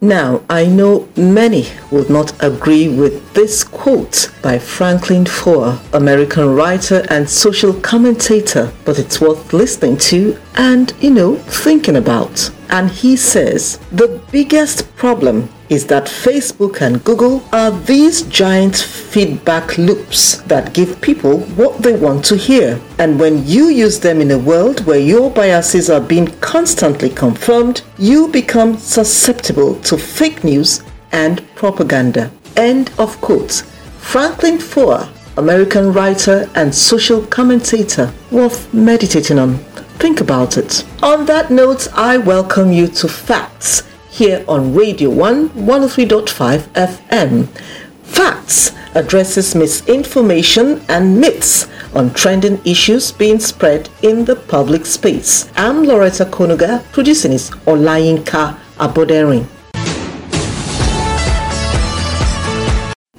Now, I know many would not agree with this quote by Franklin Foer, American writer and social commentator, but it's worth listening to and, you know, thinking about. And he says the biggest problem is that Facebook and Google are these giant feedback loops that give people what they want to hear. And when you use them in a world where your biases are being constantly confirmed, you become susceptible to fake news and propaganda. End of quote. Franklin Foer, American writer and social commentator, worth meditating on. Think about it. On that note, I welcome you to Facts here on Radio 1 103.5 FM. Facts addresses misinformation and myths on trending issues being spread in the public space. I'm Loretta Konuga, producing is Olayinka Aboderin.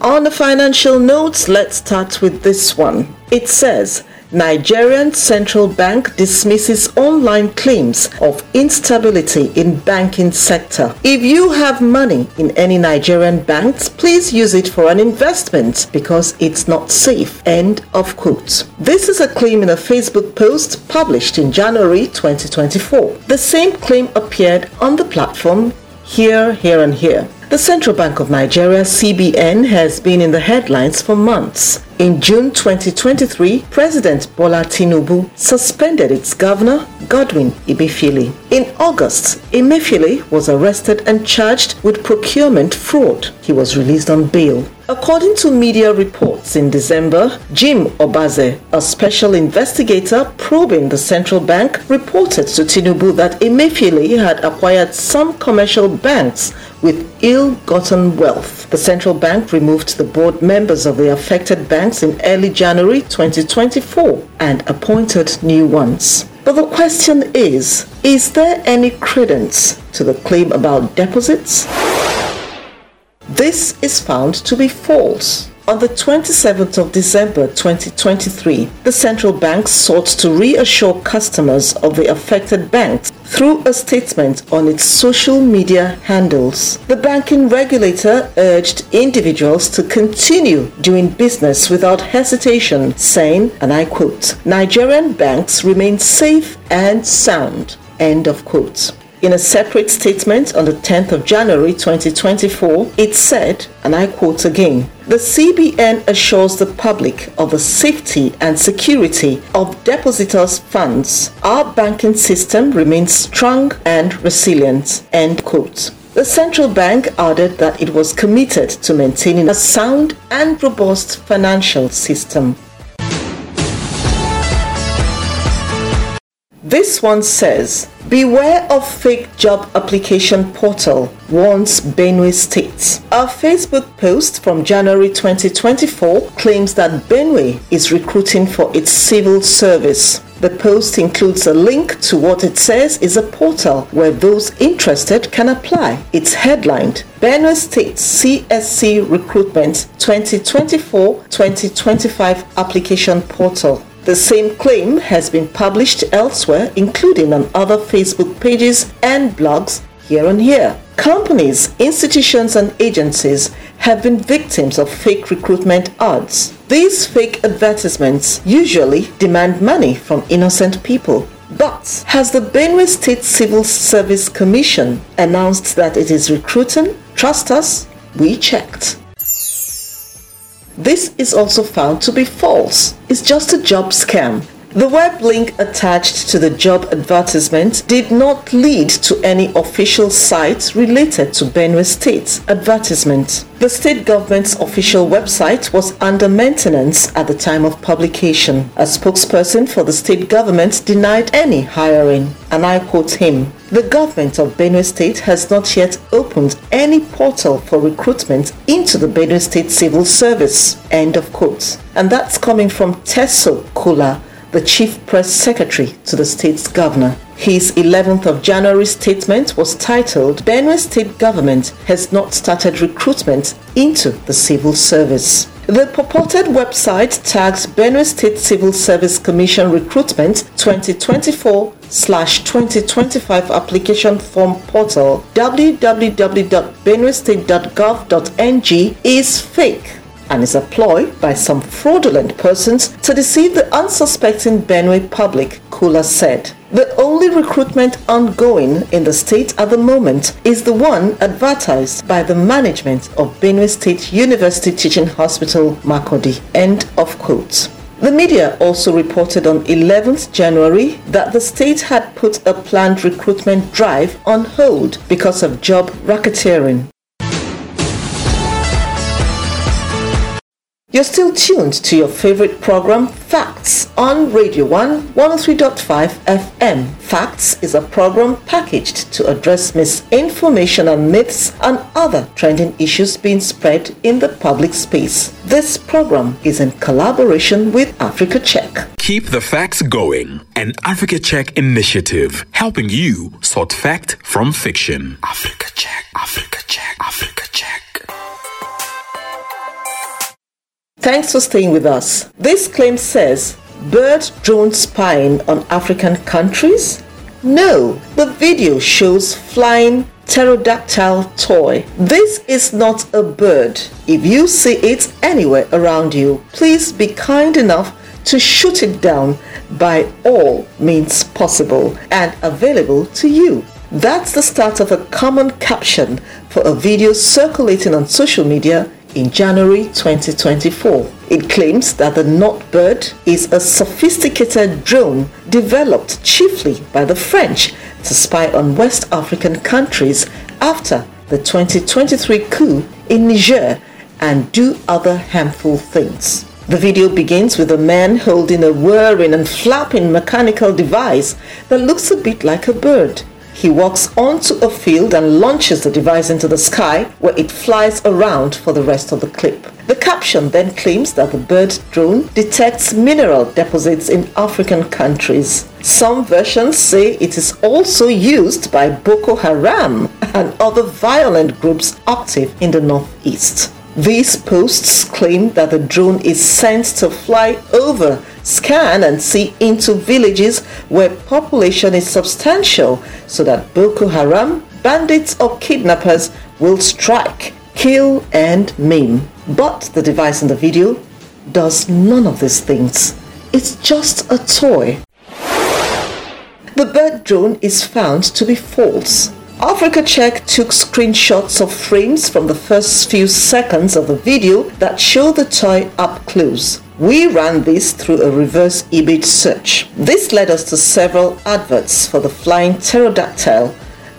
On the financial notes, let's start with this one. It says Nigerian Central Bank dismisses online claims of instability in banking sector. If you have money in any Nigerian banks, please use it for an investment because it's not safe. End of quote. This is a claim in a Facebook post published in January 2024. The same claim appeared on the platform here, here and here. The Central Bank of Nigeria, CBN, has been in the headlines for months. In June 2023, President Bola Tinubu suspended its governor, Godwin Emefiele. In August, Emefiele was arrested and charged with procurement fraud. He was released on bail. According to media reports in December, Jim Obazee, a special investigator probing the central bank, reported to Tinubu that Emefiele had acquired some commercial banks with ill-gotten wealth. The central bank removed the board members of the affected in early January 2024 and appointed new ones. But the question is, is there any credence to the claim about deposits? This is found to be false. On the 27th of December 2023, the central bank sought to reassure customers of the affected banks through a statement on its social media handles. The banking regulator urged individuals to continue doing business without hesitation, saying, and I quote, Nigerian banks remain safe and sound. End of quote. In a separate statement on the 10th of January 2024, it said, and I quote again, the CBN assures the public of the safety and security of depositors' funds. Our banking system remains strong and resilient. End quote. The central bank added that it was committed to maintaining a sound and robust financial system. This one says, Beware of fake job application portal, warns Benue State. A Facebook post from January 2024 claims that Benue is recruiting for its civil service. The post includes a link to what it says is a portal where those interested can apply. It's headlined Benue State CSC Recruitment 2024-2025 Application Portal. The same claim has been published elsewhere, including on other Facebook pages and blogs here and here. Companies, institutions, and agencies have been victims of fake recruitment ads. These fake advertisements usually demand money from innocent people. But has the Benue State Civil Service Commission announced that it is recruiting? Trust us, we checked. This is also found to be false. It's just a job scam. The web link attached to the job advertisement did not lead to any official site related to Benue State's advertisement. The state government's official website was under maintenance at the time of publication. A spokesperson for the state government denied any hiring, and I quote him The government of Benue State has not yet opened any portal for recruitment into the Benue State Civil Service. End of quote. And that's coming from Tersoo Kula, the chief press secretary to the state's governor. His 11th of January statement was titled Benue State Government has not started recruitment into the civil service. The purported website tags Benue State Civil Service Commission Recruitment 2024 slash 2025 application form portal www.benuestate.gov.ng is fake and is employed by some fraudulent persons to deceive the unsuspecting Benue public, Kula said. The only recruitment ongoing in the state at the moment is the one advertised by the management of Benue State University Teaching Hospital, Makurdi. End of quote. The media also reported on 11th January that the state had put a planned recruitment drive on hold because of job racketeering. You're still tuned to your favorite program, Facts, on Radio 1 103.5 FM. Facts is a program packaged to address misinformation and myths and other trending issues being spread in the public space. This program is in collaboration with Africa Check. Keep the facts going. An Africa Check initiative helping you sort fact from fiction. Africa Check, Africa Check, Africa Thanks for staying with us. This claim says bird drone spying on African countries? No, the video shows flying pterodactyl toy. This is not a bird. If you see it anywhere around you, please be kind enough to shoot it down by all means possible and available to you. That's the start of a common caption for a video circulating on social media in January 2024. It claims that the Notebird is a sophisticated drone developed chiefly by the French to spy on West African countries after the 2023 coup in Niger and do other harmful things. The video begins with a man holding a whirring and flapping mechanical device that looks a bit like a bird. He walks onto a field and launches the device into the sky where it flies around for the rest of the clip. The caption then claims that the bird drone detects mineral deposits in African countries. Some versions say it is also used by Boko Haram and other violent groups active in the northeast. These posts claim that the drone is sent to fly over, scan and see into villages where population is substantial so that Boko Haram, bandits or kidnappers will strike, kill and maim. But the device in the video does none of these things. It's just a toy. The bird drone is found to be false. Africa Check took screenshots of frames from the first few seconds of the video that show the toy up close. We ran this through a reverse image search. This led us to several adverts for the flying pterodactyl,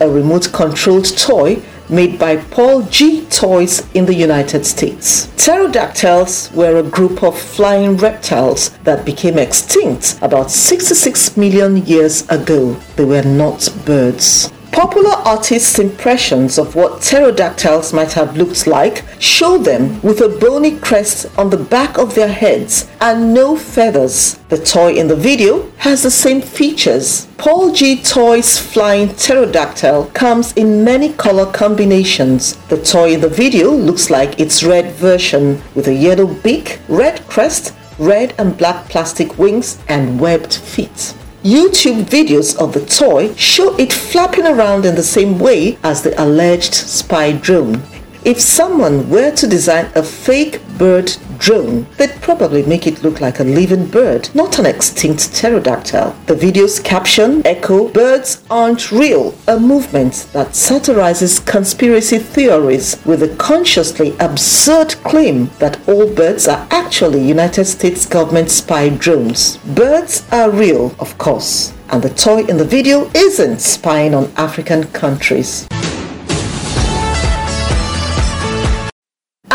a remote controlled toy made by Paul G Toys in the United States. Pterodactyls were a group of flying reptiles that became extinct about 66 million years ago. They were not birds. Popular artists' impressions of what pterodactyls might have looked like show them with a bony crest on the back of their heads and no feathers. The toy in the video has the same features. Paul G Toy's flying pterodactyl comes in many color combinations. The toy in the video looks like its red version with a yellow beak, red crest, red and black plastic wings, and webbed feet. YouTube videos of the toy show it flapping around in the same way as the alleged spy drone. If someone were to design a fake bird drone, they'd probably make it look like a living bird, not an extinct pterodactyl. The video's caption echo Birds Aren't Real, a movement that satirizes conspiracy theories with a consciously absurd claim that all birds are actually United States government spy drones. Birds are real, of course, and the toy in the video isn't spying on African countries.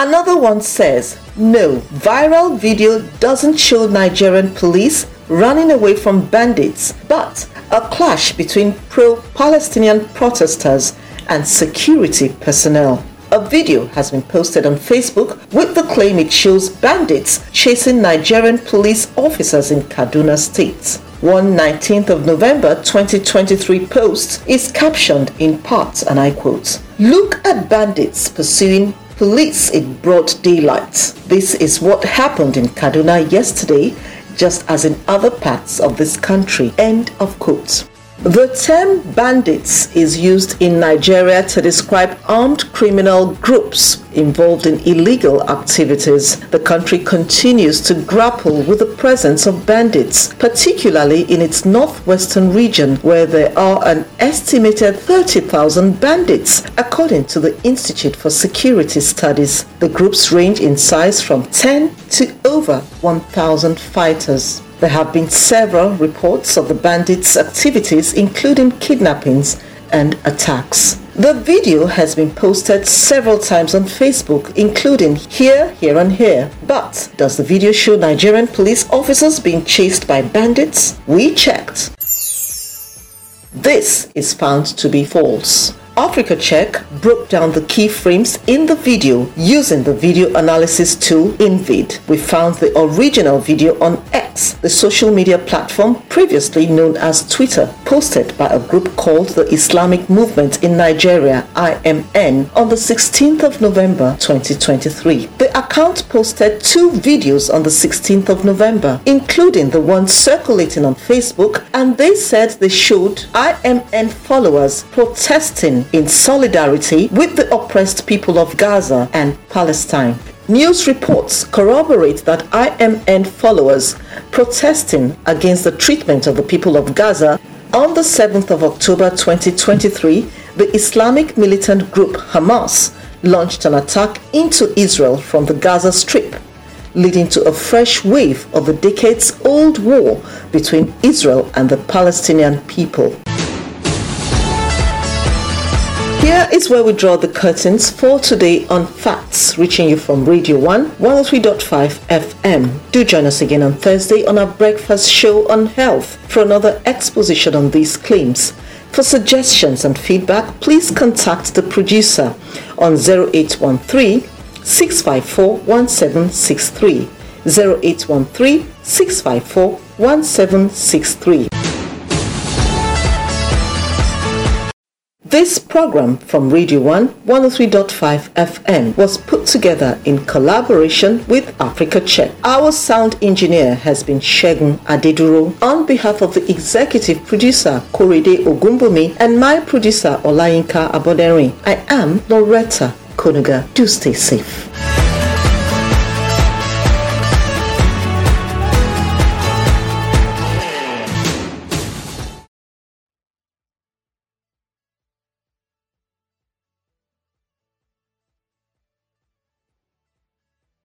Another one says, no, viral video doesn't show Nigerian police running away from bandits, but a clash between pro-Palestinian protesters and security personnel. A video has been posted on Facebook with the claim it shows bandits chasing Nigerian police officers in Kaduna State. One 19th of November 2023 post is captioned in part, and I quote, Look at bandits pursuing police in broad daylight. This is what happened in Kaduna yesterday, just as in other parts of this country. End of quote. The term bandits is used in Nigeria to describe armed criminal groups involved in illegal activities. The country continues to grapple with the presence of bandits, particularly in its northwestern region, where there are an estimated 30,000 bandits, according to the Institute for Security Studies. The groups range in size from 10 to over 1,000 fighters. There have been several reports of the bandits' activities, including kidnappings and attacks. The video has been posted several times on Facebook, including here, here, and here. But does the video show Nigerian police officers being chased by bandits? We checked. This is found to be false. Africa Check broke down the keyframes in the video using the video analysis tool InVid. We found the original video on X, the social media platform previously known as Twitter, posted by a group called the Islamic Movement in Nigeria, IMN, on the 16th of November 2023. Account posted two videos on the 16th of November, including the one circulating on Facebook, and they said they showed IMN followers protesting in solidarity with the oppressed people of Gaza and Palestine. News reports corroborate that IMN followers protesting against the treatment of the people of Gaza on the 7th of October 2023, the Islamic militant group Hamas launched an attack into Israel from the Gaza Strip, leading to a fresh wave of the decades old war between Israel and the Palestinian people. Here is where we draw the curtains for today on Facts, reaching you from Radio 1 103.5 FM. Do join us again on Thursday on our breakfast show on health for another exposition on these claims. For suggestions and feedback, please contact the producer on 0813 654 1763. 0813 654 1763. This program from Radio 1 103.5 FM was put together in collaboration with Africa Check. Our sound engineer has been Shegun Adeduro. On behalf of the executive producer Korede Ogumbumi and my producer Olayinka Aboderin, I am Loretta Konuga. Do stay safe.